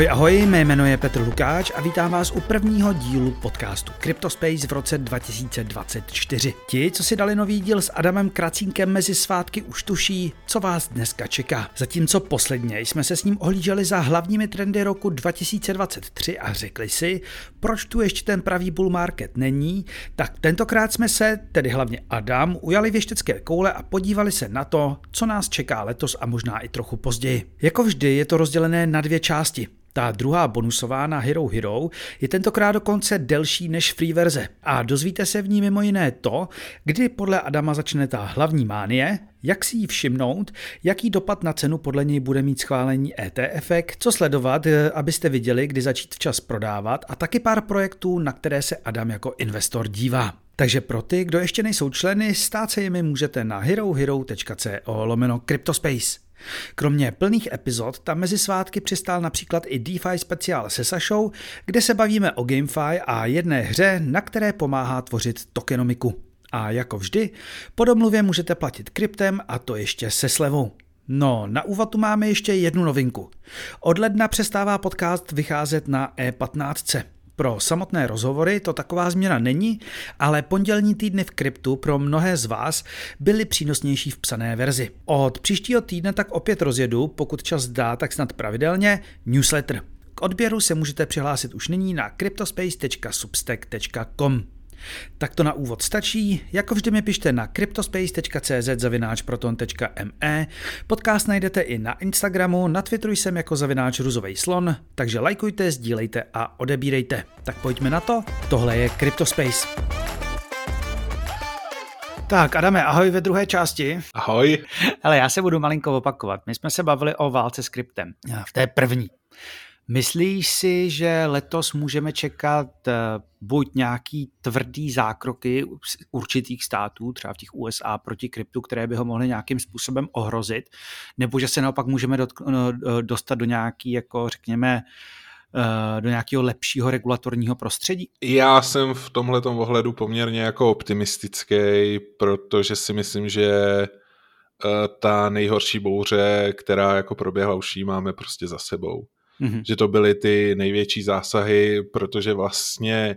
Ahoj, ahoj, mé jméno je Petr Lukáč a vítám vás u prvního dílu podcastu CryptoSpace v roce 2024. Ti, co si dali nový díl s Adamem Kracínkem mezi svátky, už tuší, co vás dneska čeká. Zatímco posledně jsme se s ním ohlíželi za hlavními trendy roku 2023 a řekli si, proč tu ještě ten pravý bull market není, tak tentokrát jsme se, tedy hlavně Adam, ujali věštecké koule a podívali se na to, co nás čeká letos a možná i trochu později. Jako vždy je to rozdělené na dvě části. Ta druhá bonusová na Hero Hero je tentokrát dokonce delší než free verze a dozvíte se v ní mimo jiné to, kdy podle Adama začne ta hlavní mánie, jak si ji všimnout, jaký dopad na cenu podle něj bude mít schválení ETF, co sledovat, eh, abyste viděli, kdy začít včas prodávat a taky pár projektů, na které se Adam jako investor dívá. Takže pro ty, kdo ještě nejsou členy, stát se jimi můžete na herohero.co lomeno Cryptospace. Kromě plných epizod tam mezi svátky přistál například i DeFi speciál se Sašou, kde se bavíme o GameFi a jedné hře, na které pomáhá tvořit tokenomiku. A jako vždy, po domluvě můžete platit kryptem a to ještě se slevou. No, na úvod tu máme ještě jednu novinku. Od ledna přestává podcast vycházet na E15. Pro samotné rozhovory to taková změna není, ale pondělní týdny v kryptu pro mnohé z vás byly přínosnější v psané verzi. Od příštího týdne tak opět rozjedu, pokud čas dá, tak snad pravidelně, newsletter. K odběru se můžete přihlásit už nyní na cryptospace.substack.com. Tak to na úvod stačí. Jako vždy mi pište na cryptospace.cz zavináč proton.me. Podcast najdete i na Instagramu, na Twitteru jsem jako zavináč ruzovej slon, takže lajkujte, sdílejte a odebírejte. Tak pojďme na to. Tohle je Cryptospace. Tak, Adame, ahoj ve druhé části. Ahoj. Ale já se budu malinko opakovat. My jsme se bavili o válce s kryptem. V té první. Myslíš si, že letos můžeme čekat eh, buď nějaký tvrdý zákroky určitých států, třeba v těch USA proti kryptu, které by ho mohly nějakým způsobem ohrozit, nebo že se naopak můžeme no, eh, dostat do nějaký, jako řekněme, eh, do nějakého lepšího regulatorního prostředí? Já jsem v tomhle ohledu poměrně jako optimistický, protože si myslím, že ta nejhorší bouře, která jako proběhla už máme prostě za sebou mm-hmm. že to byly ty největší zásahy, protože vlastně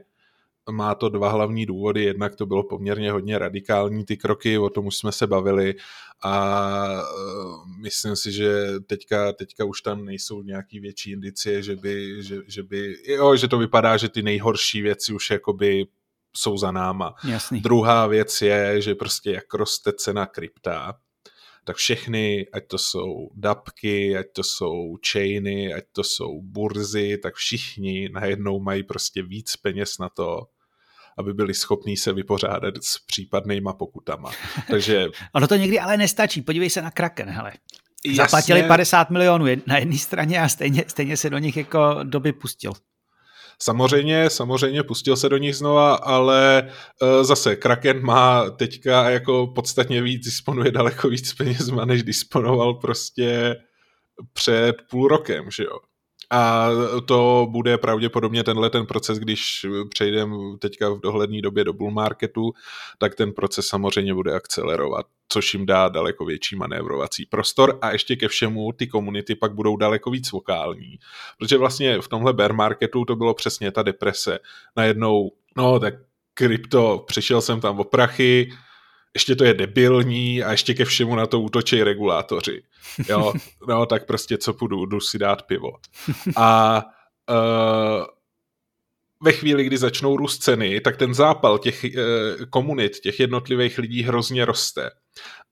má to dva hlavní důvody. Jednak to bylo poměrně hodně radikální ty kroky, o tom už jsme se bavili a e, myslím si, že teďka, teďka už tam nejsou nějaký větší indicie, že by, že, že by, jo, že to vypadá, že ty nejhorší věci už jakoby jsou za náma. Jasný. Druhá věc je, že prostě jak roste cena krypta, tak všechny, ať to jsou dapky, ať to jsou chainy, ať to jsou burzy, tak všichni najednou mají prostě víc peněz na to, aby byli schopní se vypořádat s případnýma pokutama. Takže... ono to někdy ale nestačí. Podívej se na Kraken, hele. Zaplatili Jasně. 50 milionů na jedné straně a stejně, stejně se do nich jako doby pustil. Samozřejmě, samozřejmě pustil se do nich znova, ale uh, zase Kraken má teďka jako podstatně víc, disponuje daleko víc penězma, než disponoval prostě před půl rokem, že jo. A to bude pravděpodobně tenhle ten proces, když přejdeme teďka v dohledné době do bull marketu, tak ten proces samozřejmě bude akcelerovat, což jim dá daleko větší manévrovací prostor a ještě ke všemu ty komunity pak budou daleko víc vokální. Protože vlastně v tomhle bear marketu to bylo přesně ta deprese. Najednou, no tak krypto, přišel jsem tam o prachy, ještě to je debilní a ještě ke všemu na to útočí regulátoři. Jo, no tak prostě co půjdu, jdu si dát pivo. A uh, ve chvíli, kdy začnou růst ceny, tak ten zápal těch uh, komunit, těch jednotlivých lidí hrozně roste.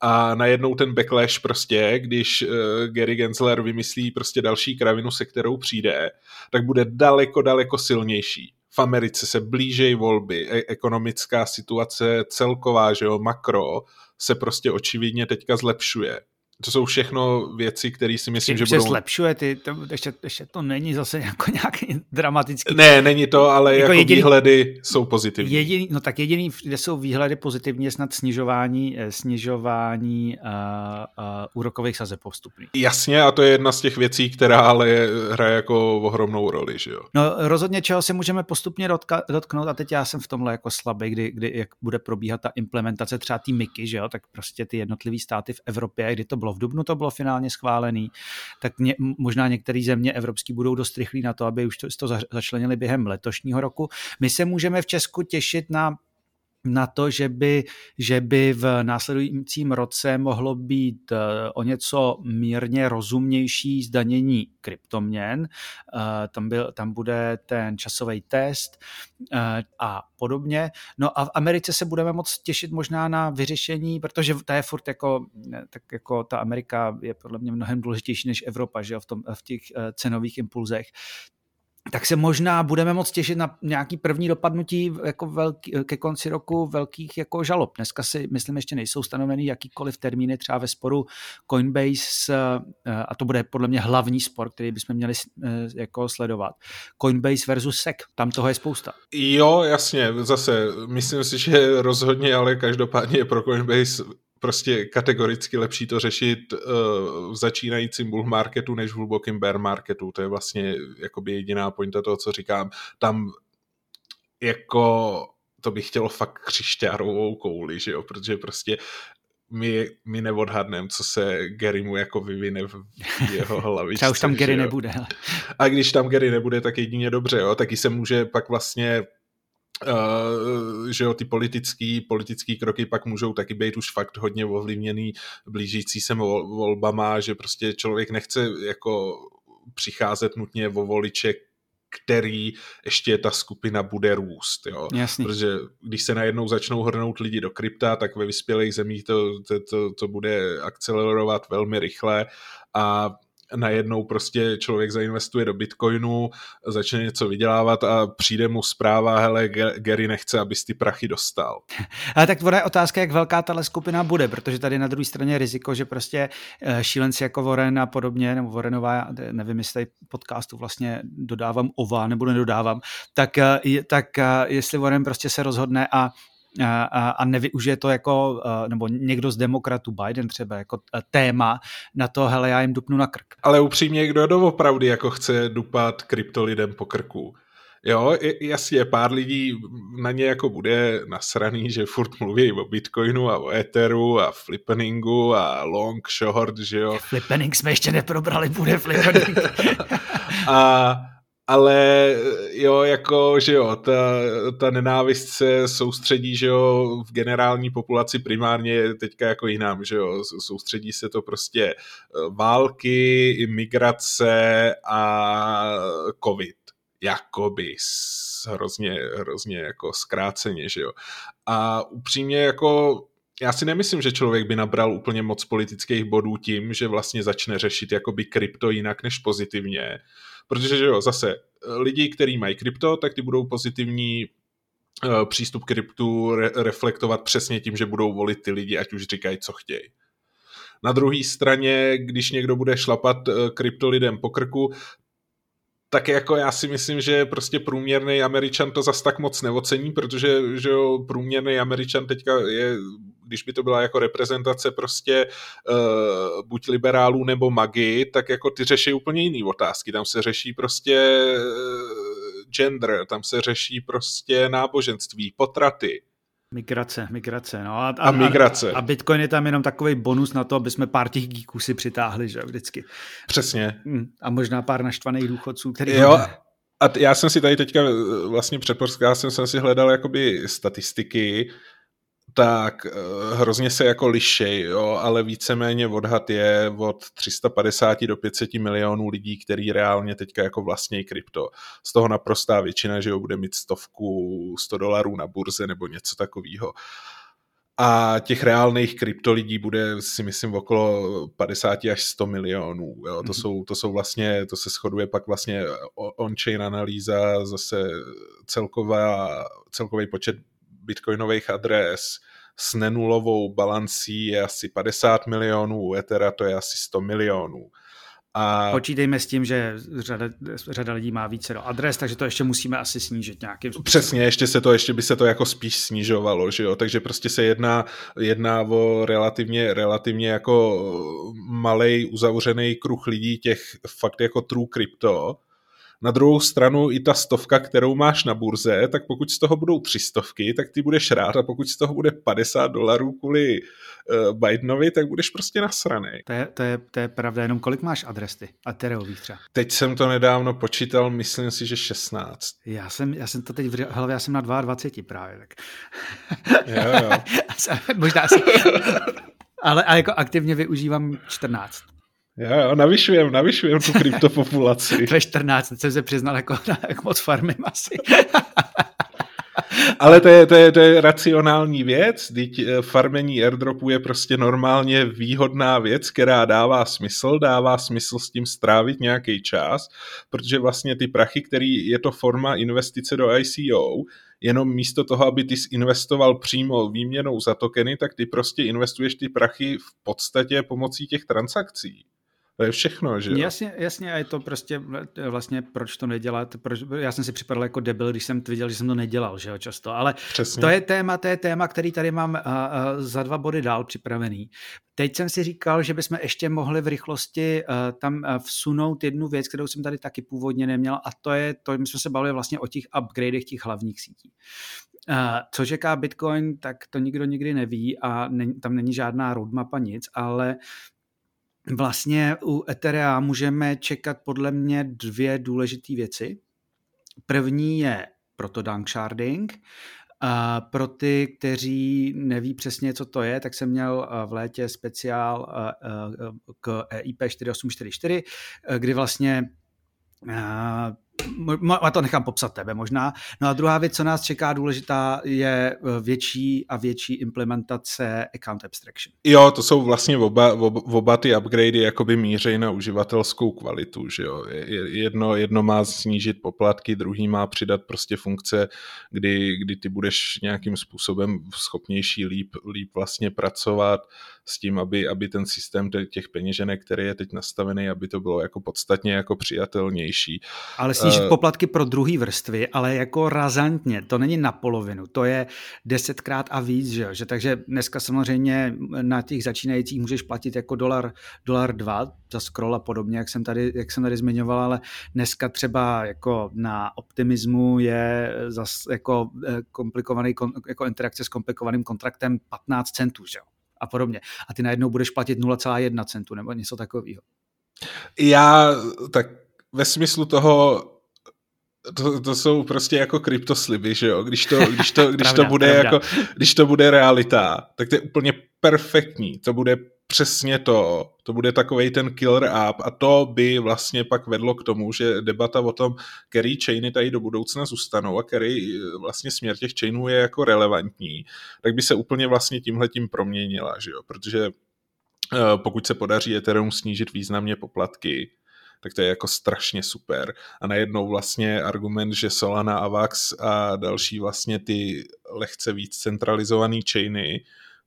A najednou ten backlash prostě, když uh, Gary Gensler vymyslí prostě další kravinu, se kterou přijde, tak bude daleko, daleko silnější v Americe se blížejí volby, e- ekonomická situace celková, že jo, makro, se prostě očividně teďka zlepšuje to jsou všechno věci, které si myslím, že, budou... zlepšuje, ty, to, ještě, ještě to není zase jako nějaký dramatický... Ne, není to, ale jako, jako jediný, výhledy jsou pozitivní. Jediný, no tak jediný, kde jsou výhledy pozitivní, je snad snižování, eh, snižování uh, uh, úrokových sazeb postupných. Jasně, a to je jedna z těch věcí, která ale hraje jako ohromnou roli, že jo? No rozhodně, čeho se můžeme postupně dotka, dotknout, a teď já jsem v tomhle jako slabý, kdy, kdy jak bude probíhat ta implementace třeba té MIKy, že jo, tak prostě ty jednotlivé státy v Evropě, kdy to bylo bylo v Dubnu, to bylo finálně schválený, tak ně, možná některé země evropský budou dost rychlí na to, aby už to, to začlenili během letošního roku. My se můžeme v Česku těšit na na to, že by, že by v následujícím roce mohlo být eh, o něco mírně rozumnější zdanění kryptoměn. Eh, tam, byl, tam bude ten časový test eh, a podobně. No a v Americe se budeme moc těšit možná na vyřešení, protože ta je furt jako, tak jako ta Amerika je podle mě mnohem důležitější než Evropa, že jo, v, tom, v těch cenových impulzech tak se možná budeme moc těšit na nějaký první dopadnutí jako velký, ke konci roku velkých jako žalob. Dneska si myslím ještě nejsou stanovený jakýkoliv termíny třeba ve sporu Coinbase eh, a to bude podle mě hlavní spor, který bychom měli eh, jako sledovat. Coinbase versus SEC, tam toho je spousta. Jo, jasně, zase myslím si, že rozhodně, ale každopádně je pro Coinbase prostě kategoricky lepší to řešit uh, v začínajícím bull marketu než v hlubokém bear marketu. To je vlastně jakoby jediná pointa toho, co říkám. Tam jako to bych chtělo fakt křišťárovou kouli, že jo, protože prostě my, my neodhadneme, co se Garymu jako vyvine v jeho hlavičce. Třeba už tam Gary nebude. A když tam Gary nebude, tak jedině dobře, jo, taky se může pak vlastně Uh, že jo, ty politický, politický kroky pak můžou taky být už fakt hodně ovlivněný blížící se volbama, že prostě člověk nechce jako přicházet nutně vo voliče, který ještě ta skupina bude růst. Jo? Jasný. Protože když se najednou začnou hrnout lidi do krypta, tak ve vyspělých zemích to, to, to, to bude akcelerovat velmi rychle a najednou prostě člověk zainvestuje do Bitcoinu, začne něco vydělávat a přijde mu zpráva, hele, Gary nechce, abys ty prachy dostal. Ale tak voda je otázka, jak velká tahle skupina bude, protože tady na druhé straně je riziko, že prostě eh, šílenci jako Warren a podobně, nebo Warrenová, nevím, jestli podcastu vlastně dodávám ova nebo nedodávám, tak, eh, tak eh, jestli Warren prostě se rozhodne a a, a nevyužije to jako, nebo někdo z demokratů, Biden třeba, jako téma na to, hele, já jim dupnu na krk. Ale upřímně, kdo doopravdy jako chce dupat kryptolidem po krku? Jo, jasně, pár lidí na ně jako bude nasraný, že furt mluví o Bitcoinu a o Etheru a flippeningu a long, short, že jo. Flippening jsme ještě neprobrali, bude flippening. a ale jo, jako, že jo, ta, ta nenávist se soustředí, že jo, v generální populaci primárně teďka jako jinám, že jo, soustředí se to prostě e, války, imigrace a covid, jakoby hrozně, hrozně jako zkráceně, že jo. A upřímně jako já si nemyslím, že člověk by nabral úplně moc politických bodů tím, že vlastně začne řešit jakoby krypto jinak než pozitivně, Protože že jo, zase eh, lidi, kteří mají krypto, tak ty budou pozitivní uh, přístup kryptu re- reflektovat přesně tím, že budou volit ty lidi, ať už říkají, co chtějí. Na druhé straně, když někdo bude šlapat uh, krypto lidem po krku, tak jako já si myslím, že prostě průměrný Američan to zas tak moc neocení, protože že jo, průměrný Američan teďka je když by to byla jako reprezentace prostě uh, buď liberálů nebo magi, tak jako ty řeší úplně jiné otázky. Tam se řeší prostě uh, gender, tam se řeší prostě náboženství, potraty. Migrace, migrace, no. A, a, a migrace. A, a Bitcoin je tam jenom takový bonus na to, aby jsme pár těch geeků si přitáhli, že vždycky. Přesně. Hm, a možná pár naštvaných důchodců, který... Jo, a já jsem si tady teďka eh, vlastně před podcastem jsem si hledal jakoby statistiky, tak eh, hrozně se jako lišej, jo, ale víceméně odhad je od 350 do 500 milionů lidí, který reálně teďka jako vlastní krypto. Z toho naprostá většina, že jo, bude mít stovku, 100 dolarů na burze nebo něco takového. A těch reálných kryptolidí bude si myslím okolo 50 až 100 milionů. Jo. To, mm-hmm. jsou, to jsou vlastně, to se shoduje pak vlastně on-chain analýza, zase celková, celkový počet bitcoinových adres s nenulovou balancí je asi 50 milionů, u Ethera to je asi 100 milionů. A... Počítejme s tím, že řada, řada lidí má více do adres, takže to ještě musíme asi snížit nějakým způsobem. Přesně, ještě, se to, ještě by se to jako spíš snižovalo, že jo? takže prostě se jedná, jedná o relativně, relativně jako malej uzavřený kruh lidí, těch fakt jako true crypto, Na druhou stranu i ta stovka, kterou máš na burze, tak pokud z toho budou tři stovky, tak ty budeš rád a pokud z toho bude 50 dolarů kvůli uh, Bidenovi, tak budeš prostě nasraný. To je, to, je, to je pravda, jenom kolik máš adres ty? Ethereových třeba? Teď jsem to nedávno počítal, myslím si, že 16. Já jsem, já jsem to teď v hlavě, já jsem na 22 právě, tak. Jo, jo. Možná asi. ale, ale jako aktivně využívám 14. Jo, jo, navyšujem, navyšujem tu kryptopopulaci. to je 14, jsem se přiznal jako, jako moc farmím asi. Ale to je, to, je, to je racionální věc, teď eh, farmení airdropu je prostě normálně výhodná věc, která dává smysl, dává smysl s tím strávit nějaký čas, protože vlastně ty prachy, který je to forma investice do ICO, jenom místo toho, aby ty investoval přímo výměnou za tokeny, tak ty prostě investuješ ty prachy v podstatě pomocí těch transakcí. To je všechno, že jo? Jasně, jasně a je to prostě vlastně proč to nedělat, proč, já jsem si připadal jako debil, když jsem viděl, že jsem to nedělal, že jo, často, ale Přesně. to je téma, to je téma, který tady mám a, a, za dva body dál připravený. Teď jsem si říkal, že bychom ještě mohli v rychlosti uh, tam uh, vsunout jednu věc, kterou jsem tady taky původně neměl a to je, to my jsme se bavili vlastně o těch upgradech těch hlavních sítí. Uh, co čeká Bitcoin, tak to nikdo nikdy neví a ne, tam není žádná roadmapa nic, ale vlastně u Etherea můžeme čekat podle mě dvě důležité věci. První je proto sharding. A pro ty, kteří neví přesně, co to je, tak jsem měl v létě speciál k EIP 4844, kdy vlastně a to nechám popsat tebe možná. No a druhá věc, co nás čeká důležitá, je eh, větší a větší implementace account abstraction. Jo, to jsou vlastně oba, oba, oba ty upgradey jakoby mířej na uživatelskou kvalitu, že jo. Jedno, jedno má snížit poplatky, druhý má přidat prostě funkce, kdy, kdy ty budeš nějakým způsobem schopnější líp, líp vlastně pracovat s tím, aby, aby ten systém těch peněženek, který je teď nastavený, aby to bylo jako podstatně jako přijatelnější. Ale uh, poplatky pro druhé vrstvy, ale jako razantně, to není na polovinu, to je desetkrát a víc, že, že takže dneska samozřejmě na těch začínajících můžeš platit jako dolar, dolar dva za scroll a podobně, jak jsem tady, jak jsem tady zmiňoval, ale dneska třeba jako na optimismu je zas jako eh, komplikovaný, jako interakce s komplikovaným kontraktem 15 centů, že a podobně. A ty najednou budeš platit 0,1 centu nebo něco takového. Já tak ve smyslu toho, to, to jsou prostě jako kryptosliby, že jo? Když to, když to, když pravda, to bude pravda. jako, když to bude realita, tak to je úplně perfektní. To bude přesně to, to bude takový ten killer app a to by vlastně pak vedlo k tomu, že debata o tom, který chainy tady do budoucna zůstanou a který vlastně směr těch chainů je jako relevantní, tak by se úplně vlastně tímhletím proměnila, že jo? protože eh, pokud se podaří Ethereum snížit významně poplatky, tak to je jako strašně super. A najednou vlastně argument, že Solana, Avax a další vlastně ty lehce víc centralizované chainy,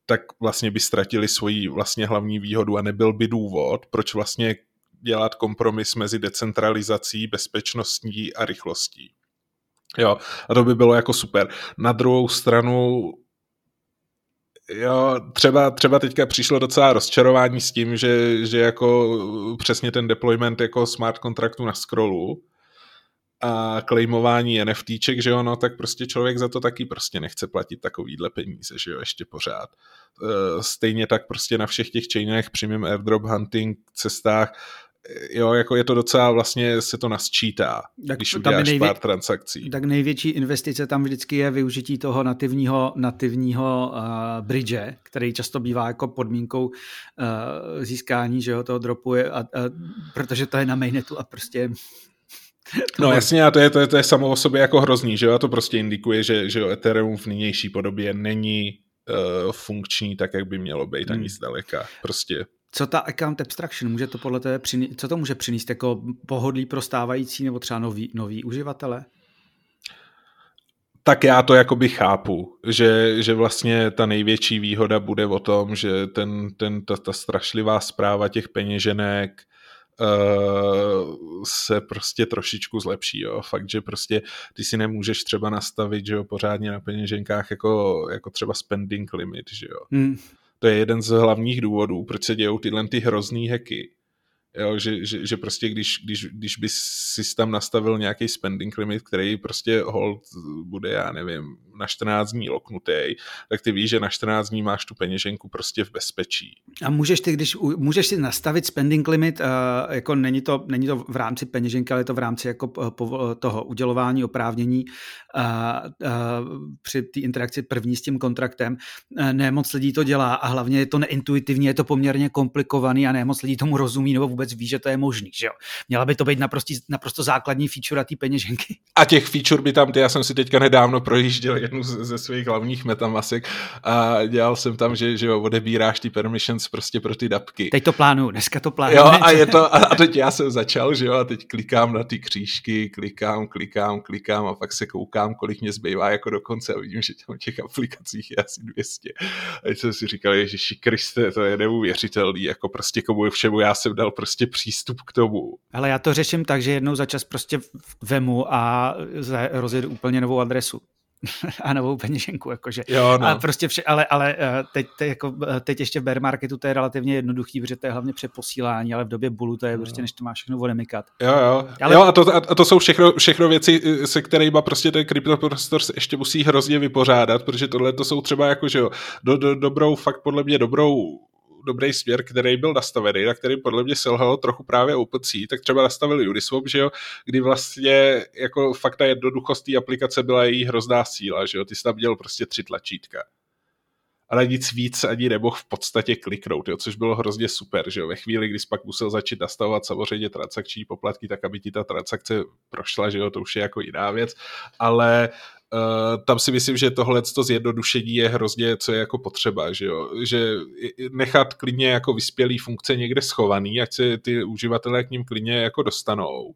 tak vlastně by ztratili svoji vlastně hlavní výhodu a nebyl by důvod, proč vlastně dělat kompromis mezi decentralizací, bezpečností a rychlostí. Jo, a to by bylo jako super. Na druhou stranu jo, třeba, třeba teďka přišlo docela rozčarování s tím, že, že jako přesně ten deployment jako smart kontraktu na scrollu a klejmování NFTček, že ono, tak prostě člověk za to taky prostě nechce platit takovýhle peníze, že jo, ještě pořád. E, stejně tak prostě na všech těch chainech, přímým airdrop hunting cestách, jo, jako je to docela vlastně se to nasčítá, tak když uděláš nejvě- pár transakcí. Tak největší investice tam vždycky je využití toho nativního, nativního uh, bridge, který často bývá jako podmínkou uh, získání že jo, toho dropu, je, a, a, protože to je na mainnetu a prostě No jasně, a to je, to, je, to je samo o sobě jako hrozný, že jo, a to prostě indikuje, že, že Ethereum v nynější podobě není uh, funkční tak, jak by mělo být, ani hmm. zdaleka. Prostě co ta account abstraction může to podle tebe přinést, co to může přinést jako pohodlí pro stávající nebo třeba nový, nový uživatele? Tak já to jakoby chápu, že, že vlastně ta největší výhoda bude o tom, že ten, ten, ta, ta strašlivá zpráva těch peněženek uh, se prostě trošičku zlepší. Jo. Fakt, že prostě ty si nemůžeš třeba nastavit že jo, pořádně na peněženkách jako, jako třeba spending limit. Že jo. Hmm to je jeden z hlavních důvodů, proč se dějou tyhle ty hrozný hacky. Jo, že, že, že prostě když, když, když bys si tam nastavil nějaký spending limit, který prostě hold bude, já nevím, na 14 dní loknutý, tak ty víš, že na 14 dní máš tu peněženku prostě v bezpečí. A můžeš ty, když můžeš si nastavit spending limit, uh, jako není to, není to v rámci peněženky, ale je to v rámci jako toho udělování oprávnění při té interakci první s tím kontraktem. Uh, ne moc lidí to dělá a hlavně je to neintuitivní, je to poměrně komplikovaný a ne moc lidí tomu rozumí nebo vůbec ví, že to je možný. Že jo? Měla by to být naprosto, naprosto základní feature té peněženky. A těch feature by tam, ty, já jsem si teďka nedávno projížděl jednu ze svých hlavních metamasek a dělal jsem tam, že, že jo, odebíráš ty permissions prostě pro ty dapky. Teď to plánuju, dneska to plánuju. Jo, a, je to, a teď já jsem začal, že jo, a teď klikám na ty křížky, klikám, klikám, klikám a pak se koukám, kolik mě zbývá jako do konce a vidím, že tam těch aplikacích je asi 200. A teď jsem si říkal, že Kriste, to je neuvěřitelný, jako prostě komu všemu já jsem dal prostě přístup k tomu. Ale já to řeším tak, že jednou za čas prostě vemu a rozjedu úplně novou adresu. a novou peněženku, jakože. Jo, no. A prostě vše, ale, ale eh, teď, teď, jako, eh, teď ještě v bear marketu to je relativně jednoduchý, protože to je hlavně přeposílání, ale v době bulu to je prostě, než to máš všechno odemykat. Jo, jo. Ale... jo a, to, a to jsou všechno, všechno věci, eh, se kterými prostě ten kryptoprostor se ještě musí hrozně vypořádat, protože tohle to jsou třeba jako, že jo, do, do, dobrou, fakt podle mě dobrou dobrý směr, který byl nastavený, na který podle mě selhalo trochu právě OpenSea, tak třeba nastavili Uniswap, že jo, kdy vlastně jako fakt ta jednoduchost té aplikace byla její hrozná síla, že jo, ty jsi tam měl prostě tři tlačítka. Ale nic víc ani nemohl v podstatě kliknout, jo, což bylo hrozně super, že jo, ve chvíli, kdy jsi pak musel začít nastavovat samozřejmě transakční poplatky, tak aby ti ta transakce prošla, že jo, to už je jako jiná věc, ale Uh, tam si myslím, že tohle to zjednodušení je hrozně, co je jako potřeba, že jo? že nechat klidně jako vyspělý funkce někde schovaný, ať se ty uživatelé k ním klidně jako dostanou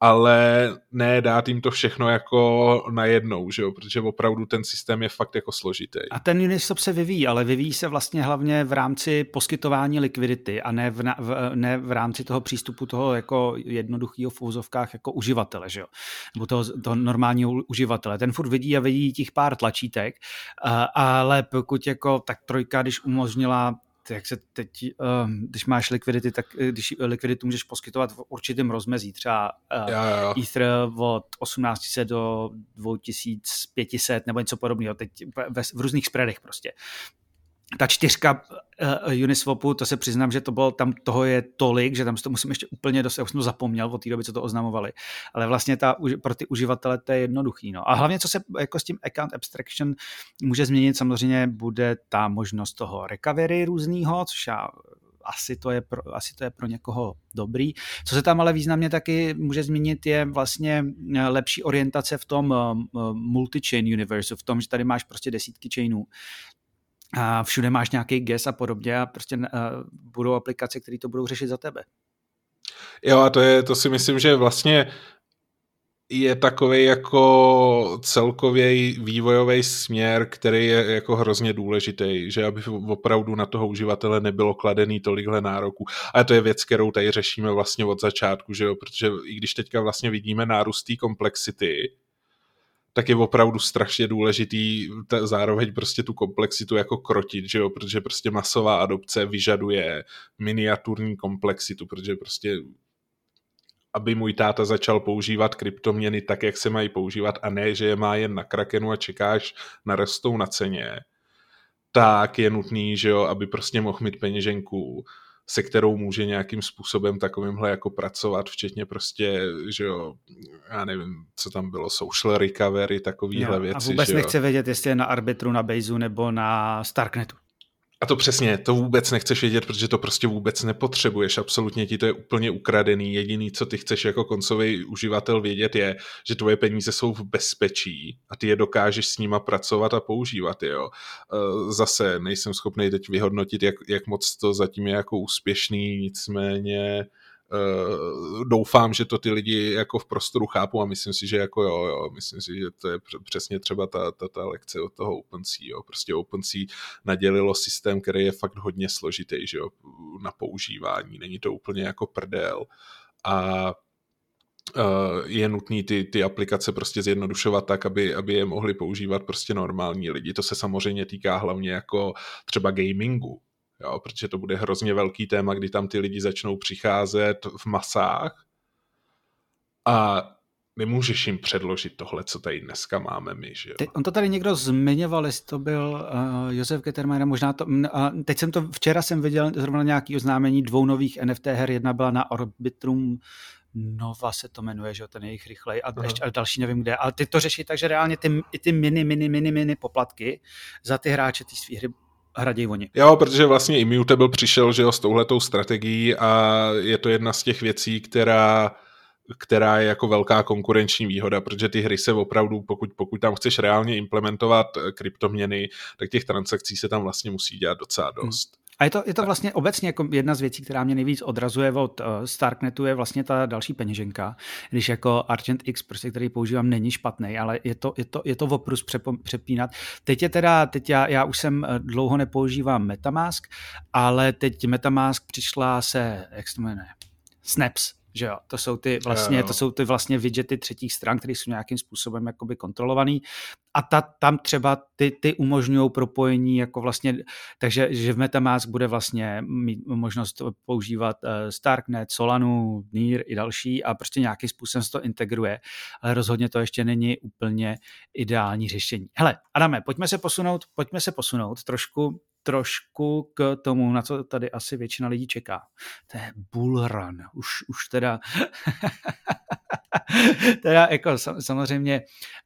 ale ne dát jim to všechno jako najednou, že jo? protože opravdu ten systém je fakt jako složitý. A ten Uniswap se vyvíjí, ale vyvíjí se vlastně hlavně v rámci poskytování likvidity a ne v, v, ne v rámci toho přístupu toho jako jednoduchého v úzovkách jako uživatele, že jo? nebo toho, toho normálního uživatele. Ten furt vidí a vidí těch pár tlačítek, ale pokud jako tak trojka, když umožnila jak se teď, ehm, když máš likvidity, tak eh, když likviditu můžeš poskytovat v určitém rozmezí, třeba jo, jo. Ether od 1800 do 2500 nebo něco podobného, teď v různých spreadech prostě ta čtyřka uh, Uniswapu, to se přiznám, že to bylo, tam toho je tolik, že tam to musím ještě úplně dost, já už jsem to zapomněl od té doby, co to oznamovali, ale vlastně ta, pro ty uživatele to je jednoduchý. No. A hlavně, co se jako s tím account abstraction může změnit, samozřejmě bude ta možnost toho recovery různýho, což já asi to, je pro, asi to je pro někoho dobrý. Co se tam ale významně taky může změnit, je vlastně eh, lepší orientace v tom multi-chain universe, v tom, že tady máš prostě desítky chainů, a všude máš nějaký gas a podobně a prostě uh, budou aplikace, které to budou řešit za tebe. Jo a to, je, to si myslím, že vlastně je takový jako celkový vývojový směr, který je jako hrozně důležitý, že aby opravdu na toho uživatele nebylo kladený tolikhle nároků. A to je věc, kterou tady řešíme vlastně od začátku, že jo, protože i když teďka vlastně vidíme nárůst té komplexity, tak je opravdu strašně důležitý t- zároveň prostě tu komplexitu jako krotit, že jo, protože prostě masová adopce vyžaduje miniaturní komplexitu, protože prostě aby můj táta začal používat kryptoměny tak, jak se mají používat a ne, že je má jen na Krakenu a čekáš na restou na ceně, tak je nutný, že jo, aby prostě mohl mít peněženku, se kterou může nějakým způsobem takovýmhle jako pracovat, včetně prostě, že jo, já nevím, co tam bylo, social recovery, takovýhle jo, věci. A vůbec že nechce jo. vědět, jestli je na arbitru, na Bejzu nebo na Starknetu. A to přesně, to vůbec nechceš vědět, protože to prostě vůbec nepotřebuješ, absolutně ti to je úplně ukradený. Jediný, co ty chceš jako koncový uživatel vědět, je, že tvoje peníze jsou v bezpečí a ty je dokážeš s nima pracovat a používat, jo. E, zase nejsem schopný teď vyhodnotit, jak, jak moc to zatím je jako úspěšný, nicméně doufám, že to ty lidi jako v prostoru chápou a myslím si, že jako jo, jo myslím si, že to je přesně třeba ta, ta, ta lekce od toho OpenSea, jo. Prostě OpenSea nadělilo systém, který je fakt hodně složitý, že jo, na používání, není to úplně jako prdel a Uh, je nutný ty, ty aplikace prostě zjednodušovat tak, aby, aby je mohli používat prostě normální lidi. To se samozřejmě týká hlavně jako třeba gamingu, jo, protože to bude hrozně velký téma, kdy tam ty lidi začnou přicházet v masách a nemůžeš jim předložit tohle, co tady dneska máme my. Že jo? On to tady někdo zmiňoval, jestli to byl uh, Josef Gettermeier, možná to, uh, teď jsem to, včera jsem viděl zrovna nějaký oznámení dvou nových NFT her, jedna byla na Arbitrum Nova se to jmenuje, že jo, ten jejich rychlej a, ještě, a další nevím kde, ale ty to řeší tak, že reálně ty, i ty mini, mini, mini, mini poplatky za ty hráče ty svý hry hradějí oni. Jo, protože vlastně Immutable přišel, že jo, s touhletou strategií a je to jedna z těch věcí, která která je jako velká konkurenční výhoda, protože ty hry se opravdu, pokud, pokud tam chceš reálně implementovat eh, kryptoměny, tak těch transakcí se tam vlastně musí dělat docela dost. A je to, je to vlastně obecně jako jedna z věcí, která mě nejvíc odrazuje od uh, Starknetu, je vlastně ta další peněženka. Když jako Argent X, prostě, který používám, není špatný, ale je to, je to, je to oprus přepínat. Teď je teda, teď já, já už jsem eh, dlouho nepoužívám Metamask, ale teď Metamask přišla se, jak se to jmenuje, Snaps, že jo, to jsou ty vlastně, to jsou ty vlastně widgety třetích stran, které jsou nějakým způsobem jakoby kontrolovaný a ta, tam třeba ty, ty umožňují propojení jako vlastně, takže že v Metamask bude vlastně mít možnost používat uh, Starknet, Solanu, NIR i další a prostě nějakým způsobem se to integruje, ale rozhodně to ještě není úplně ideální řešení. Hele, Adame, pojďme se posunout, pojďme se posunout trošku trošku k tomu, na co tady asi většina lidí čeká. To je bull run. Už, už teda teda jako samozřejmě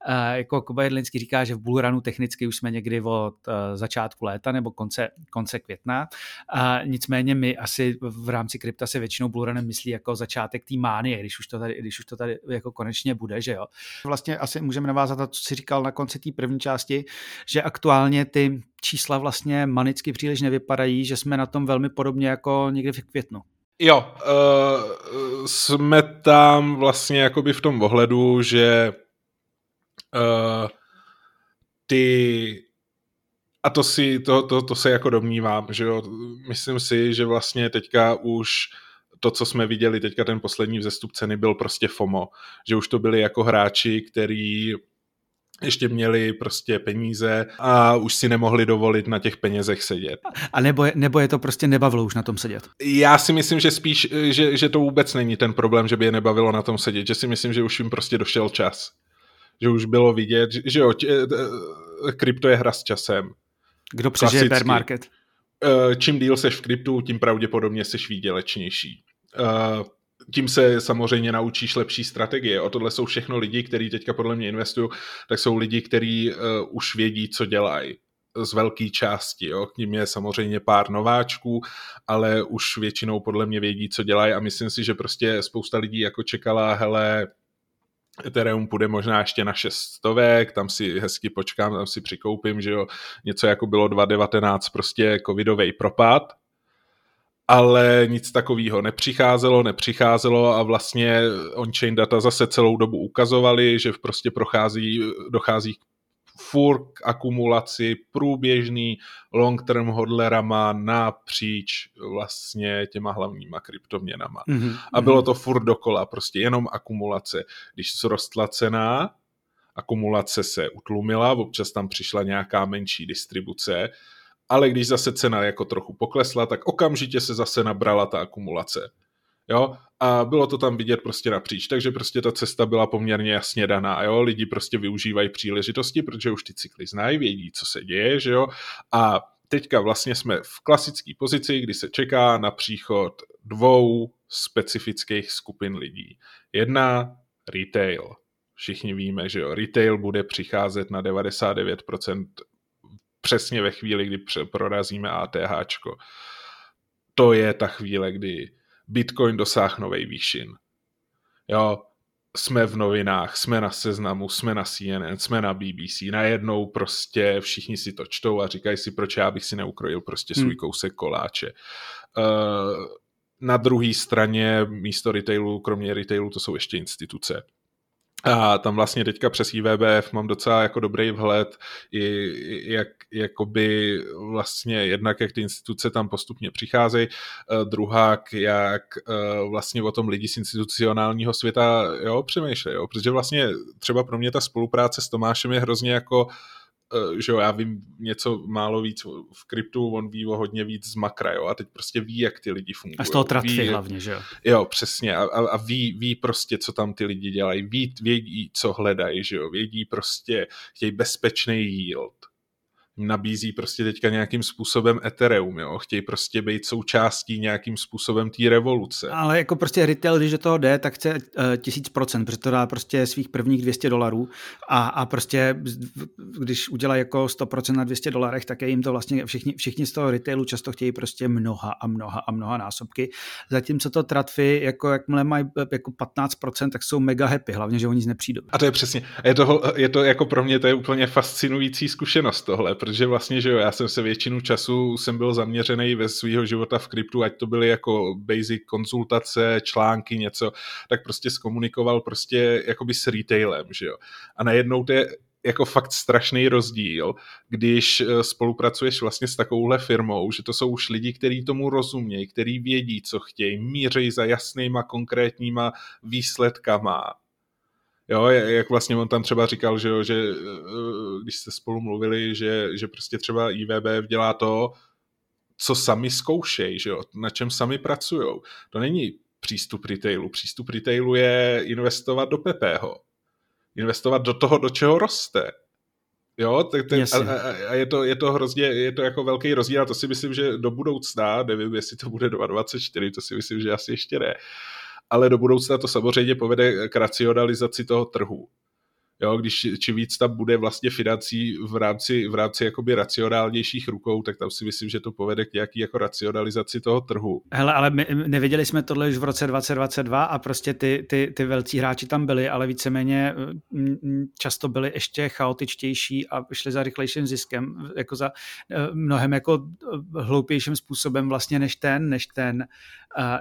eh, jako Kuba Jedlinský říká, že v bullrunu technicky už jsme někdy od eh, začátku léta nebo konce, konce května. A nicméně my asi v rámci krypta se většinou bullrunem myslí jako začátek té mánie, když už to tady, když už to tady jako konečně bude, že jo. Vlastně asi můžeme navázat na to, co jsi říkal na konci té první části, že aktuálně ty čísla vlastně manicky příliš nevypadají, že jsme na tom velmi podobně jako někdy v květnu. Jo, uh, jsme tam vlastně jakoby v tom ohledu, že uh, ty a to si, to, to, to se jako domnívám, že jo, myslím si, že vlastně teďka už to, co jsme viděli teďka ten poslední vzestup ceny byl prostě FOMO, že už to byli jako hráči, který ještě měli prostě peníze a už si nemohli dovolit na těch penězech sedět. A nebo je, nebo je to prostě nebavilo už na tom sedět? Já si myslím, že spíš, že, že to vůbec není ten problém, že by je nebavilo na tom sedět, že si myslím, že už jim prostě došel čas. Že už bylo vidět, že, jo, krypto je hra s časem. Kdo přežije bear market? Eh, čím díl seš v kryptu, tím pravděpodobně seš výdělečnější eh, tím se samozřejmě naučíš lepší strategie. O tohle jsou všechno lidi, kteří teďka podle mě investují, tak jsou lidi, kteří uh, už vědí, co dělají z velké části. Jo. K ním je samozřejmě pár nováčků, ale už většinou podle mě vědí, co dělají a myslím si, že prostě spousta lidí jako čekala, hele, Ethereum půjde možná ještě na 600, tam si hezky počkám, tam si přikoupím, že jo, něco jako bylo 2019, prostě covidový propad, ale nic takového nepřicházelo, nepřicházelo a vlastně on-chain data zase celou dobu ukazovali, že prostě prochází, dochází k furt k akumulaci průběžný long-term hodlerama napříč vlastně těma hlavníma kryptoměnama. Mm-hmm. A bylo to furt dokola, prostě jenom akumulace. Když zrostla cena, akumulace se utlumila, občas tam přišla nějaká menší distribuce, ale když zase cena jako trochu poklesla, tak okamžitě se zase nabrala ta akumulace. Jo? A bylo to tam vidět prostě napříč, takže prostě ta cesta byla poměrně jasně daná, jo? Lidi prostě využívají příležitosti, protože už ty cykly znají, vědí, co se děje, že jo? A teďka vlastně jsme v klasické pozici, kdy se čeká na příchod dvou specifických skupin lidí. Jedna retail. Všichni víme, že jo, retail bude přicházet na 99% přesně ve chvíli, kdy prorazíme ATH. To je ta chvíle, kdy Bitcoin dosáhne novej výšin. Jo, jsme v novinách, jsme na seznamu, jsme na CNN, jsme na BBC, najednou prostě všichni si to čtou a říkají si, proč já bych si neukrojil prostě svůj hmm. kousek koláče. Uh, na druhé straně místo retailu, kromě retailu, to jsou ještě instituce. A tam vlastně teďka přes IVBF mám docela jako dobrý vhled, i, jak jakoby vlastně jednak, jak ty instituce tam postupně přicházejí, eh, druhá, jak eh, vlastně o tom lidi z institucionálního světa jo, přemýšlejí, jo, protože vlastně třeba pro mě ta spolupráce s Tomášem je hrozně jako eh, že jo, já vím něco málo víc v kryptu, on ví o hodně víc z makra, jo, a teď prostě ví, jak ty lidi fungují. A z toho tratfy ví, hlavně, že jo? Jo, přesně, a, a, a ví, ví prostě, co tam ty lidi dělají, ví, vědí, co hledají, že jo, vědí prostě, chtějí bezpečný yield, nabízí prostě teďka nějakým způsobem Ethereum, jo? chtějí prostě být součástí nějakým způsobem té revoluce. Ale jako prostě retail, když do toho jde, tak chce uh, tisíc procent, protože to dá prostě svých prvních 200 dolarů a, a prostě když udělají jako 100% na 200 dolarech, tak je jim to vlastně všichni, všichni z toho retailu často chtějí prostě mnoha a mnoha a mnoha násobky. Zatímco to tratfy, jako jakmile mají jako 15%, tak jsou mega happy, hlavně, že oni nic nepřijdou. A to je přesně, je to, je to jako pro mě to je úplně fascinující zkušenost tohle, protože vlastně, že jo, já jsem se většinu času jsem byl zaměřený ve svého života v kryptu, ať to byly jako basic konzultace, články, něco, tak prostě zkomunikoval prostě jakoby s retailem, že jo. A najednou to je jako fakt strašný rozdíl, když eh, spolupracuješ vlastně s takovouhle firmou, že to jsou už lidi, kteří tomu rozumějí, kteří vědí, co chtějí, mířejí za jasnýma konkrétníma výsledkama Jo, jak vlastně on tam třeba říkal, že, jo, že eh, když jste spolu mluvili, že, že prostě třeba IVB dělá to, co sami zkoušejí, že jo, na čem sami pracují. To není přístup retailu. Přístup retailu je investovat do PPho. Investovat do toho, do čeho roste. Jo, tak ten, a, a, a je, to, je to hrozně, je to jako velký rozdíl a to si myslím, že do budoucna, nevím, jestli to bude 2024, to si myslím, že asi ještě ne, ale do budoucna to samozřejmě povede k racionalizaci toho trhu jo, když či víc tam bude vlastně financí v rámci, v rámci jakoby racionálnějších rukou, tak tam si myslím, že to povede k nějaký jako racionalizaci toho trhu. Hele, ale my nevěděli jsme tohle už v roce 2022 a prostě ty, ty, ty velcí hráči tam byli, ale víceméně často byli ještě chaotičtější a šli za rychlejším ziskem, jako za e, mnohem jako e, hloupějším způsobem vlastně než ten, než ten,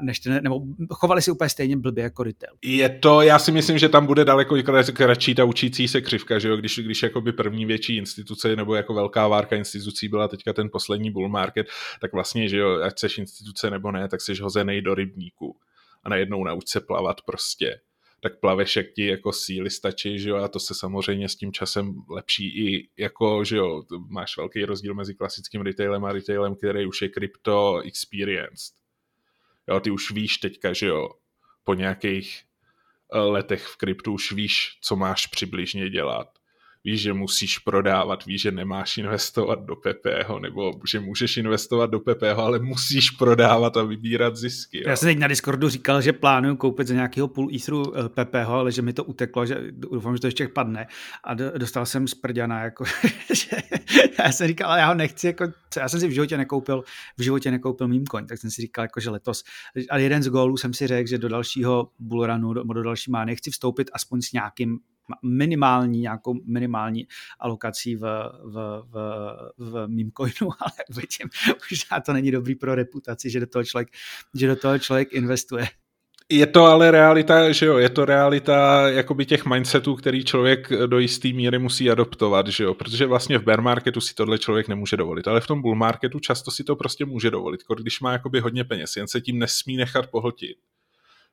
než ten, nebo chovali si úplně stejně blbě jako retail. Je to, já si myslím, že tam bude daleko kratší ta učí blížící se křivka, že jo, když, když jakoby první větší instituce nebo jako velká várka institucí byla teďka ten poslední bull market, tak vlastně, že jo, ať seš instituce nebo ne, tak jsi hozený do rybníku a najednou nauč se plavat prostě tak plaveš, jak ti jako síly stačí, že jo, a to se samozřejmě s tím časem lepší i jako, že jo, máš velký rozdíl mezi klasickým retailem a retailem, který už je crypto experienced. Jo, ty už víš teďka, že jo, po nějakých letech v kryptu už víš, co máš přibližně dělat. Víš, že musíš prodávat, víš, že nemáš investovat do PPH, nebo že můžeš investovat do PPH, ale musíš prodávat a vybírat zisky. Jo. Já jsem teď na Discordu říkal, že plánuju koupit za nějakého půl Etheru PPH, ale že mi to uteklo, že doufám, že to ještě padne. A dostal jsem z prďana, jako, že já jsem říkal, ale já ho nechci, jako, já jsem si v životě nekoupil, v životě nekoupil mým koň, tak jsem si říkal, jako, že letos, ale jeden z gólů jsem si řekl, že do dalšího bullrunu, do, do další má nechci vstoupit aspoň s nějakým minimální, nějakou minimální alokací v, v, v, v mým coinu, ale vidím, už to není dobrý pro reputaci, že do toho člověk, že do toho člověk investuje. Je to ale realita, že jo, je to realita jakoby těch mindsetů, který člověk do jisté míry musí adoptovat, že jo, protože vlastně v bear marketu si tohle člověk nemůže dovolit, ale v tom bull marketu často si to prostě může dovolit, když má jakoby hodně peněz, jen se tím nesmí nechat pohltit.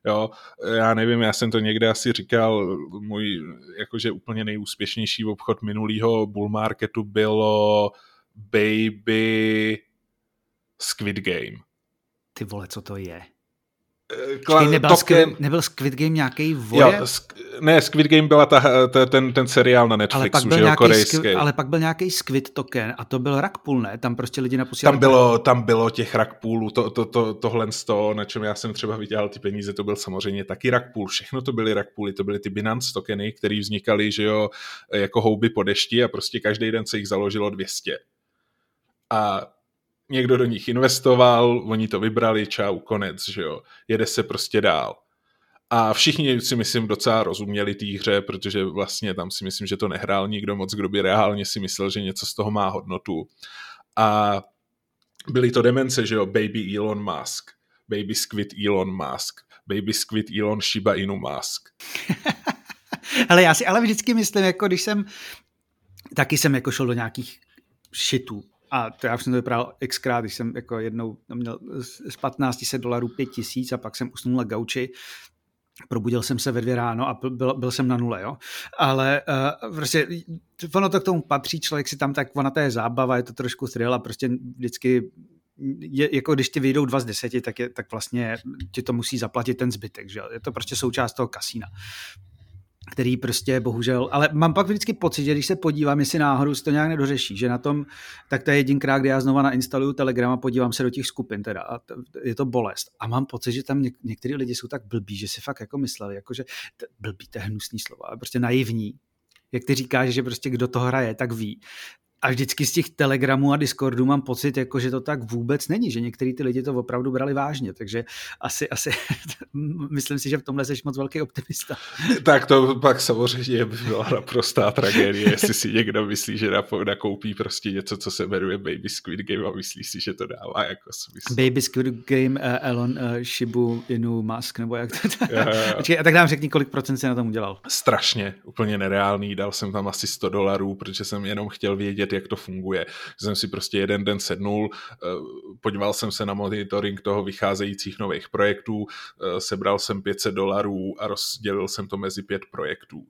Jo, já nevím, já jsem to někde asi říkal, můj jakože úplně nejúspěšnější obchod minulého bull marketu bylo Baby Squid Game. Ty vole, co to je? Kla- Čekaj, nebyl. Squid, nebyl Squid Game nějaký voje? Jo, sk- ne, Squid Game byla ta, ta, ten, ten seriál na Netflixu, že jo, korejský. Ale pak byl nějaký Squid token a to byl Rakpool, ne? Tam prostě lidi naposílali. Tam bylo, tam bylo těch Rakpoolů, to, to, to, tohle z toho, na čem já jsem třeba vydělal ty peníze, to byl samozřejmě taky Rakpool, všechno to byly Rakpooly, to byly ty Binance tokeny, které vznikaly, že jo, jako houby po dešti a prostě každý den se jich založilo 200. A někdo do nich investoval, oni to vybrali, čau, konec, že jo. Jede se prostě dál. A všichni si myslím docela rozuměli té hře, protože vlastně tam si myslím, že to nehrál nikdo moc, kdo by reálně si myslel, že něco z toho má hodnotu. A byly to demence, že jo, Baby Elon Musk, Baby Squid Elon Musk, Baby Squid Elon Shiba Inu Musk. ale já si ale vždycky myslím, jako když jsem, taky jsem jako šel do nějakých šitů, a to já už jsem to vyprávěl xkrát, když jsem jako jednou měl z 1500 dolarů 5000 a pak jsem usnul na gauči. Probudil jsem se ve dvě ráno a byl, byl jsem na nule, jo. Ale uh, prostě ono to k tomu patří, člověk si tam tak, ona to je zábava, je to trošku thrill a prostě vždycky je, jako když ti vyjdou dva z deseti, tak, je, tak vlastně ti to musí zaplatit ten zbytek, že je to prostě součást toho kasína který prostě bohužel, ale mám pak vždycky pocit, že když se podívám, jestli náhodou se to nějak nedořeší, že na tom, tak to je jedinkrát, kdy já znova nainstaluju Telegram a podívám se do těch skupin teda a to, je to bolest. A mám pocit, že tam něk- některý lidi jsou tak blbí, že si fakt jako mysleli, jako že t- blbý, to je hnusný slovo, ale prostě naivní, jak ty říkáš, že prostě kdo to hraje, tak ví a vždycky z těch telegramů a Discordů mám pocit, jako, že to tak vůbec není, že některý ty lidi to opravdu brali vážně, takže asi, asi myslím si, že v tomhle jsi moc velký optimista. Tak to pak samozřejmě by byla naprostá tragédie, jestli si někdo myslí, že nakoupí prostě něco, co se jmenuje Baby Squid Game a myslí si, že to dává jako smysl. Baby Squid Game, uh, Elon uh, Shibu Inu Musk, nebo jak to je? a tak nám řekni, kolik procent si na tom udělal. Strašně, úplně nereálný, dal jsem tam asi 100 dolarů, protože jsem jenom chtěl vědět, vědět, jak to funguje. Jsem si prostě jeden den sednul, eh, podíval jsem se na monitoring toho vycházejících nových projektů, eh, sebral jsem 500 dolarů a rozdělil jsem to mezi pět projektů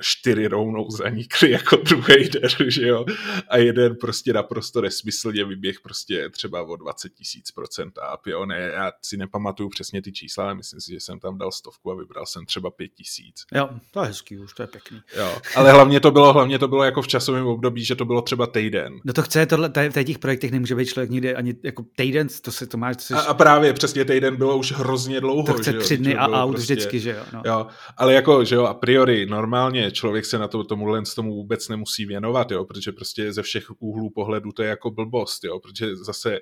čtyři rovnou zanikly jako druhý den, že jo, a jeden prostě naprosto nesmyslně vyběh prostě třeba o 20 tisíc procent a jo, ne, já si nepamatuju přesně ty čísla, ale myslím si, že jsem tam dal stovku a vybral jsem třeba pět tisíc. Jo, to je hezký už, to je pěkný. Jo, ale hlavně to bylo, hlavně to bylo jako v časovém období, že to bylo třeba týden. No to chce, tohle, v těch projektech nemůže být člověk nikdy ani jako týden, to se to máš. To a, a, právě přesně týden bylo už hrozně dlouho. To chce tři dny a out prostě, vždycky, že jo. No. jo. Ale jako, že jo, a priori normálně člověk se na to tomuhle tomu vůbec nemusí věnovat, jo, protože prostě ze všech úhlů pohledu to je jako blbost, jo, protože zase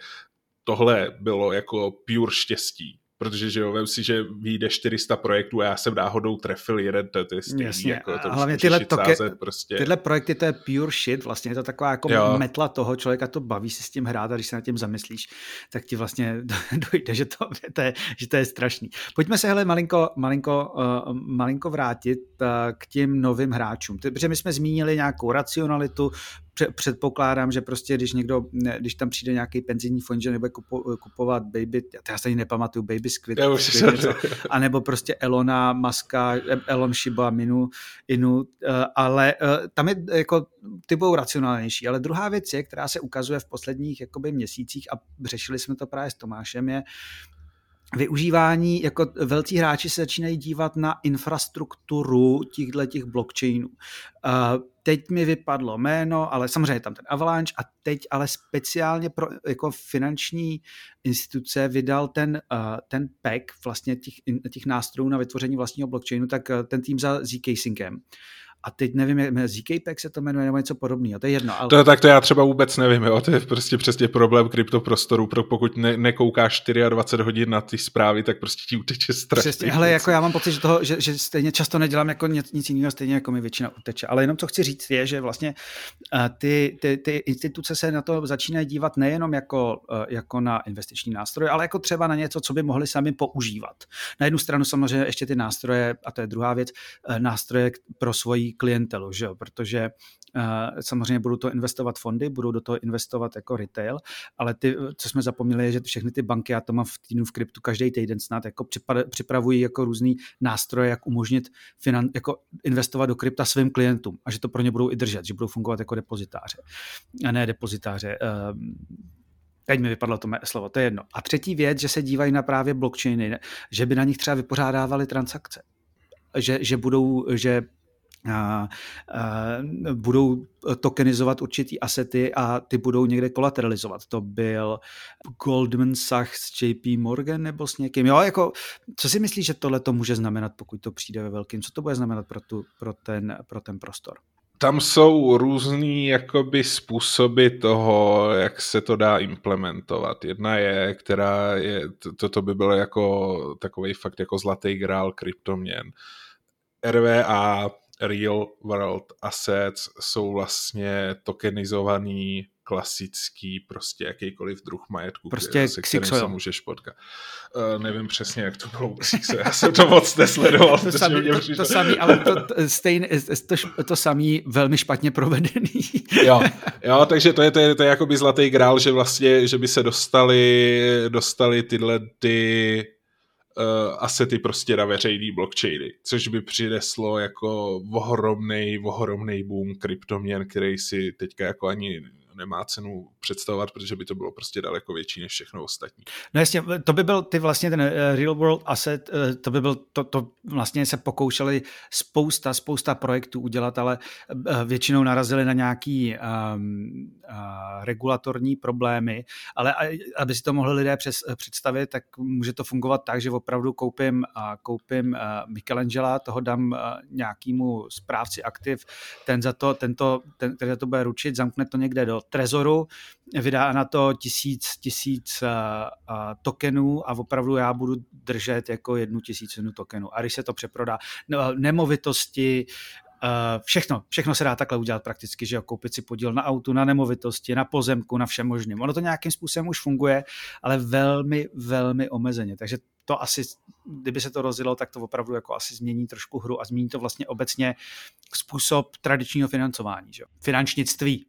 tohle bylo jako pure štěstí, protože že jo, vem si, že vyjde 400 projektů a já jsem náhodou trefil jeden, to, to je stejný, Jasně, jako to hlavně tyhle, toke, prostě. tyhle projekty, to je pure shit, vlastně je to taková jako jo. metla toho člověka, to baví se s tím hrát a když se na tím zamyslíš, tak ti vlastně dojde, že to, to je, že to je strašný. Pojďme se hele malinko, malinko, uh, malinko vrátit uh, k těm novým hráčům, protože my jsme zmínili nějakou racionalitu, předpokládám, že prostě když někdo, když tam přijde nějaký penzijní fond, že nebude kupo, kupovat Baby, já si ani nepamatuju, Baby Squid, já už Squid něco, anebo prostě Elona Maska, Elon Shiba Minu, Inu, eh, ale eh, tam je jako, ty budou racionálnější, ale druhá věc je, která se ukazuje v posledních jakoby měsících a řešili jsme to právě s Tomášem, je, využívání, jako velcí hráči se začínají dívat na infrastrukturu těchto těch blockchainů. Uh, teď mi vypadlo jméno, ale samozřejmě tam ten Avalanche a teď ale speciálně pro jako finanční instituce vydal ten, uh, ten pack vlastně těch, těch nástrojů na vytvoření vlastního blockchainu, tak uh, ten tým za ZK Syncem a teď nevím, jak ZKPEG se to jmenuje nebo něco podobného, to je jedno. Ale... To, tak to já třeba vůbec nevím, jo? to je prostě přesně problém kryptoprostoru, pro pokud ne, nekoukáš 24 hodin na ty zprávy, tak prostě ti uteče strašně. Přesně, hele, jako já mám pocit, že, toho, že, že stejně často nedělám jako nic, nic jiného, stejně jako mi většina uteče. Ale jenom co chci říct je, že vlastně uh, ty, ty, ty instituce se na to začínají dívat nejenom jako, uh, jako na investiční nástroje, ale jako třeba na něco, co by mohli sami používat. Na jednu stranu samozřejmě ještě ty nástroje, a to je druhá věc, uh, nástroje pro svoji klientelu, že jo? protože uh, samozřejmě budou to investovat fondy, budou do toho investovat jako retail, ale ty, co jsme zapomněli, je, že všechny ty banky, já to mám v týdnu v kryptu každý týden snad, jako připravují jako různý nástroje, jak umožnit finan, jako investovat do krypta svým klientům a že to pro ně budou i držet, že budou fungovat jako depozitáře a ne depozitáře. Uh, Teď mi vypadlo to slovo, to je jedno. A třetí věc, že se dívají na právě blockchainy, že by na nich třeba vypořádávali transakce. Že, že budou, že a, a, budou tokenizovat určitý asety a ty budou někde kolateralizovat. To byl Goldman Sachs, JP Morgan nebo s někým. Jo, jako, co si myslíš, že tohle to může znamenat, pokud to přijde ve velkým? Co to bude znamenat pro, tu, pro, ten, pro ten prostor? Tam jsou různý jakoby způsoby toho, jak se to dá implementovat. Jedna je, která je, toto by bylo jako takový fakt jako zlatý grál kryptoměn. RVA real world assets jsou vlastně tokenizovaný klasický, prostě jakýkoliv druh majetku, prostě se kterým se můžeš potkat. Uh, nevím přesně, jak to bylo u já jsem to moc nesledoval. to, samý, to, to samý, ale to, stejn, to, to samý velmi špatně provedený. jo, jo, takže to je, to je, to je jakoby zlatý grál, že vlastně, že by se dostali, dostali tyhle ty asety prostě na veřejný blockchainy, což by přineslo jako ohromnej, ohromnej boom kryptoměn, který si teďka jako ani nemá cenu představovat, protože by to bylo prostě daleko větší než všechno ostatní. No jasně, to by byl ty vlastně ten eh, real world asset, eh, to by byl, to, to vlastně se pokoušeli spousta, spousta projektů udělat, ale eh, většinou narazili na nějaký um, uh, regulatorní problémy, ale aby si to mohli lidé přes, představit, tak může to fungovat tak, že opravdu koupím, uh, koupím uh, Michelangela, toho dám uh, nějakému správci aktiv, ten za to, tento, ten, který za to bude ručit, zamkne to někde do trezoru, vydá na to tisíc, tisíc uh, uh, tokenů a opravdu já budu držet jako jednu tisícinu tokenů. A když se to přeprodá, no, nemovitosti, Uh, všechno, všechno se dá takhle udělat prakticky, že jo, koupit si podíl na autu, na nemovitosti, na pozemku, na všem možným. Ono to nějakým způsobem už funguje, ale velmi, velmi omezeně. Takže to asi, kdyby se to rozjelo, tak to opravdu jako asi změní trošku hru a změní to vlastně obecně způsob tradičního financování, že jo? finančnictví.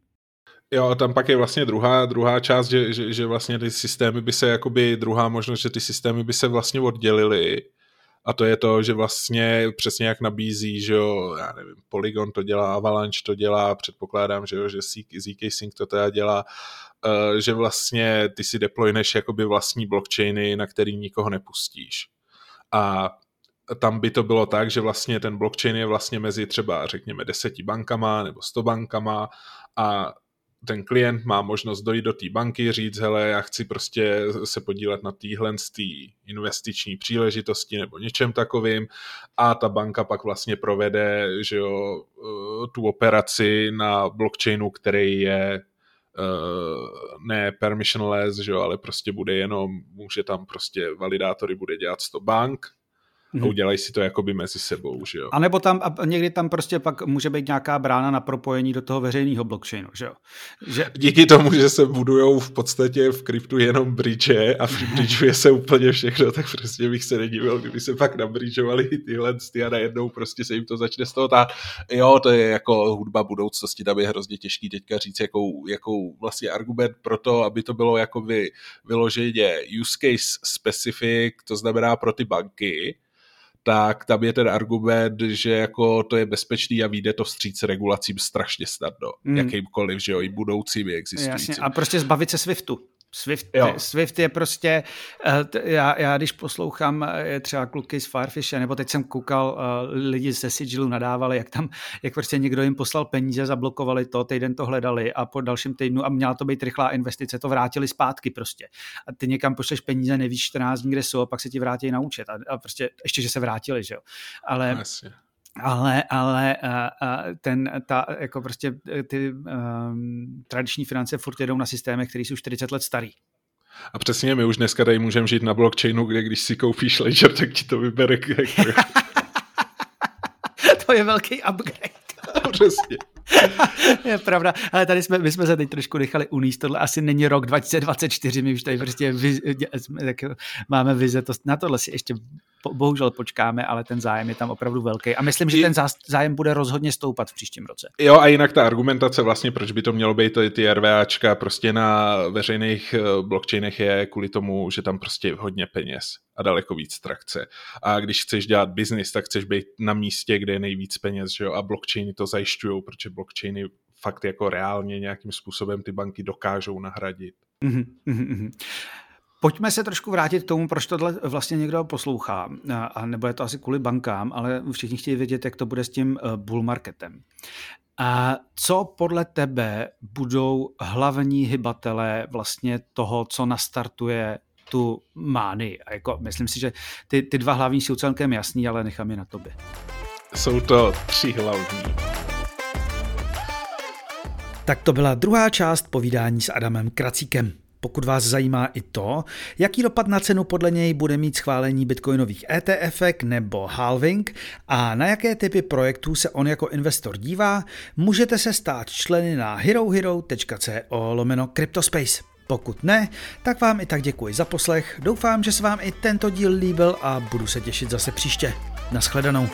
Jo, tam pak je vlastně druhá, druhá část, že, že, že vlastně ty systémy by se, jakoby druhá možnost, že ty systémy by se vlastně oddělily a to je to, že vlastně přesně jak nabízí, že jo, já nevím, Polygon to dělá, Avalanche to dělá, předpokládám, že jo, že ZK Sync to teda dělá, uh, že vlastně ty si deployneš jakoby vlastní blockchainy, na který nikoho nepustíš. A tam by to bylo tak, že vlastně ten blockchain je vlastně mezi třeba řekněme deseti bankama nebo sto bankama a ten klient má možnost dojít do té banky, říct, hele, já chci prostě se podílet na téhle investiční příležitosti nebo něčem takovým. A ta banka pak vlastně provede že jo, eh, tu operaci na blockchainu, který je uh, ne permissionless, že jo, ale prostě bude jenom, může tam prostě validátory bude dělat 100 bank, a mhm. udělají si to jakoby mezi sebou, že jo. A nebo tam, a někdy tam prostě pak může být nějaká brána na propojení do toho veřejného blockchainu, že jo. Že... Díky tomu, že se budujou v podstatě v kryptu jenom bridge a bridgeuje se úplně všechno, tak prostě bych se nedivil, kdyby se pak nabridžovali tyhle ty a najednou prostě se jim to začne z toho tát. Jo, to je jako hudba budoucnosti, tam je hrozně těžký teďka říct, jakou, jakou vlastně argument pro to, aby to bylo jakoby vyloženě use case specific, to znamená pro ty banky, tak tam je ten argument, že jako to je bezpečný a vyjde to vstříc regulacím strašně snadno, mm. jakýmkoliv, že jo, i budoucími existujícími. Jasně, a prostě zbavit se SWIFTu. Swift, jo. Swift je prostě, eh, já, já když poslouchám eh, třeba kluky z Firefishe, nebo teď jsem koukal, eh, lidi ze Sigilu nadávali, jak tam, jak prostě někdo jim poslal peníze, zablokovali to, týden to hledali a po dalším týdnu, a měla to být rychlá investice, to vrátili zpátky prostě. A ty někam pošleš peníze, nevíš 14 dní, kde jsou, a pak se ti vrátí na účet. A, a prostě ještě, že se vrátili, že jo. Ale, Jasně ale, ale ten, ta, jako prostě e, ty um, tradiční finance furt jedou na systémech, které jsou 40 let starý. A přesně, my už dneska tady můžeme žít na blockchainu, kde když si koupíš Ledger, tak ti to vybere. to je velký upgrade. přesně. je pravda, ale tady jsme, my jsme se teď trošku nechali uníst, tohle asi není rok 2024, my už tady prostě viz, tak máme vize, to, na tohle si ještě bohužel počkáme, ale ten zájem je tam opravdu velký a myslím, že ten zájem bude rozhodně stoupat v příštím roce. Jo a jinak ta argumentace vlastně, proč by to mělo být ty, ty RVAčka prostě na veřejných eh, blockchainech je kvůli tomu, že tam prostě je hodně peněz a daleko víc trakce. A když chceš dělat biznis, tak chceš být na místě, kde je nejvíc peněz, že jo? a blockchainy to zajišťují, protože blockchainy fakt jako reálně nějakým způsobem ty banky dokážou nahradit. Mm-hmm, mm-hmm. Pojďme se trošku vrátit k tomu, proč tohle vlastně někdo poslouchá. A nebo je to asi kvůli bankám, ale všichni chtějí vědět, jak to bude s tím eh, bull marketem. A co podle tebe budou hlavní hybatelé vlastně toho, co nastartuje tu mány? A jako, myslím si, že ty, ty dva hlavní jsou celkem jasný, ale nechám je na tobě. Jsou to tři hlavní. Tak to byla druhá část povídání s Adamem Kracíkem. Pokud vás zajímá i to, jaký dopad na cenu podle něj bude mít schválení bitcoinových ETF nebo halving a na jaké typy projektů se on jako investor dívá, můžete se stát členy na herohero.co lomeno Cryptospace. Pokud ne, tak vám i tak děkuji za poslech, doufám, že se vám i tento díl líbil a budu se těšit zase příště. Naschledanou.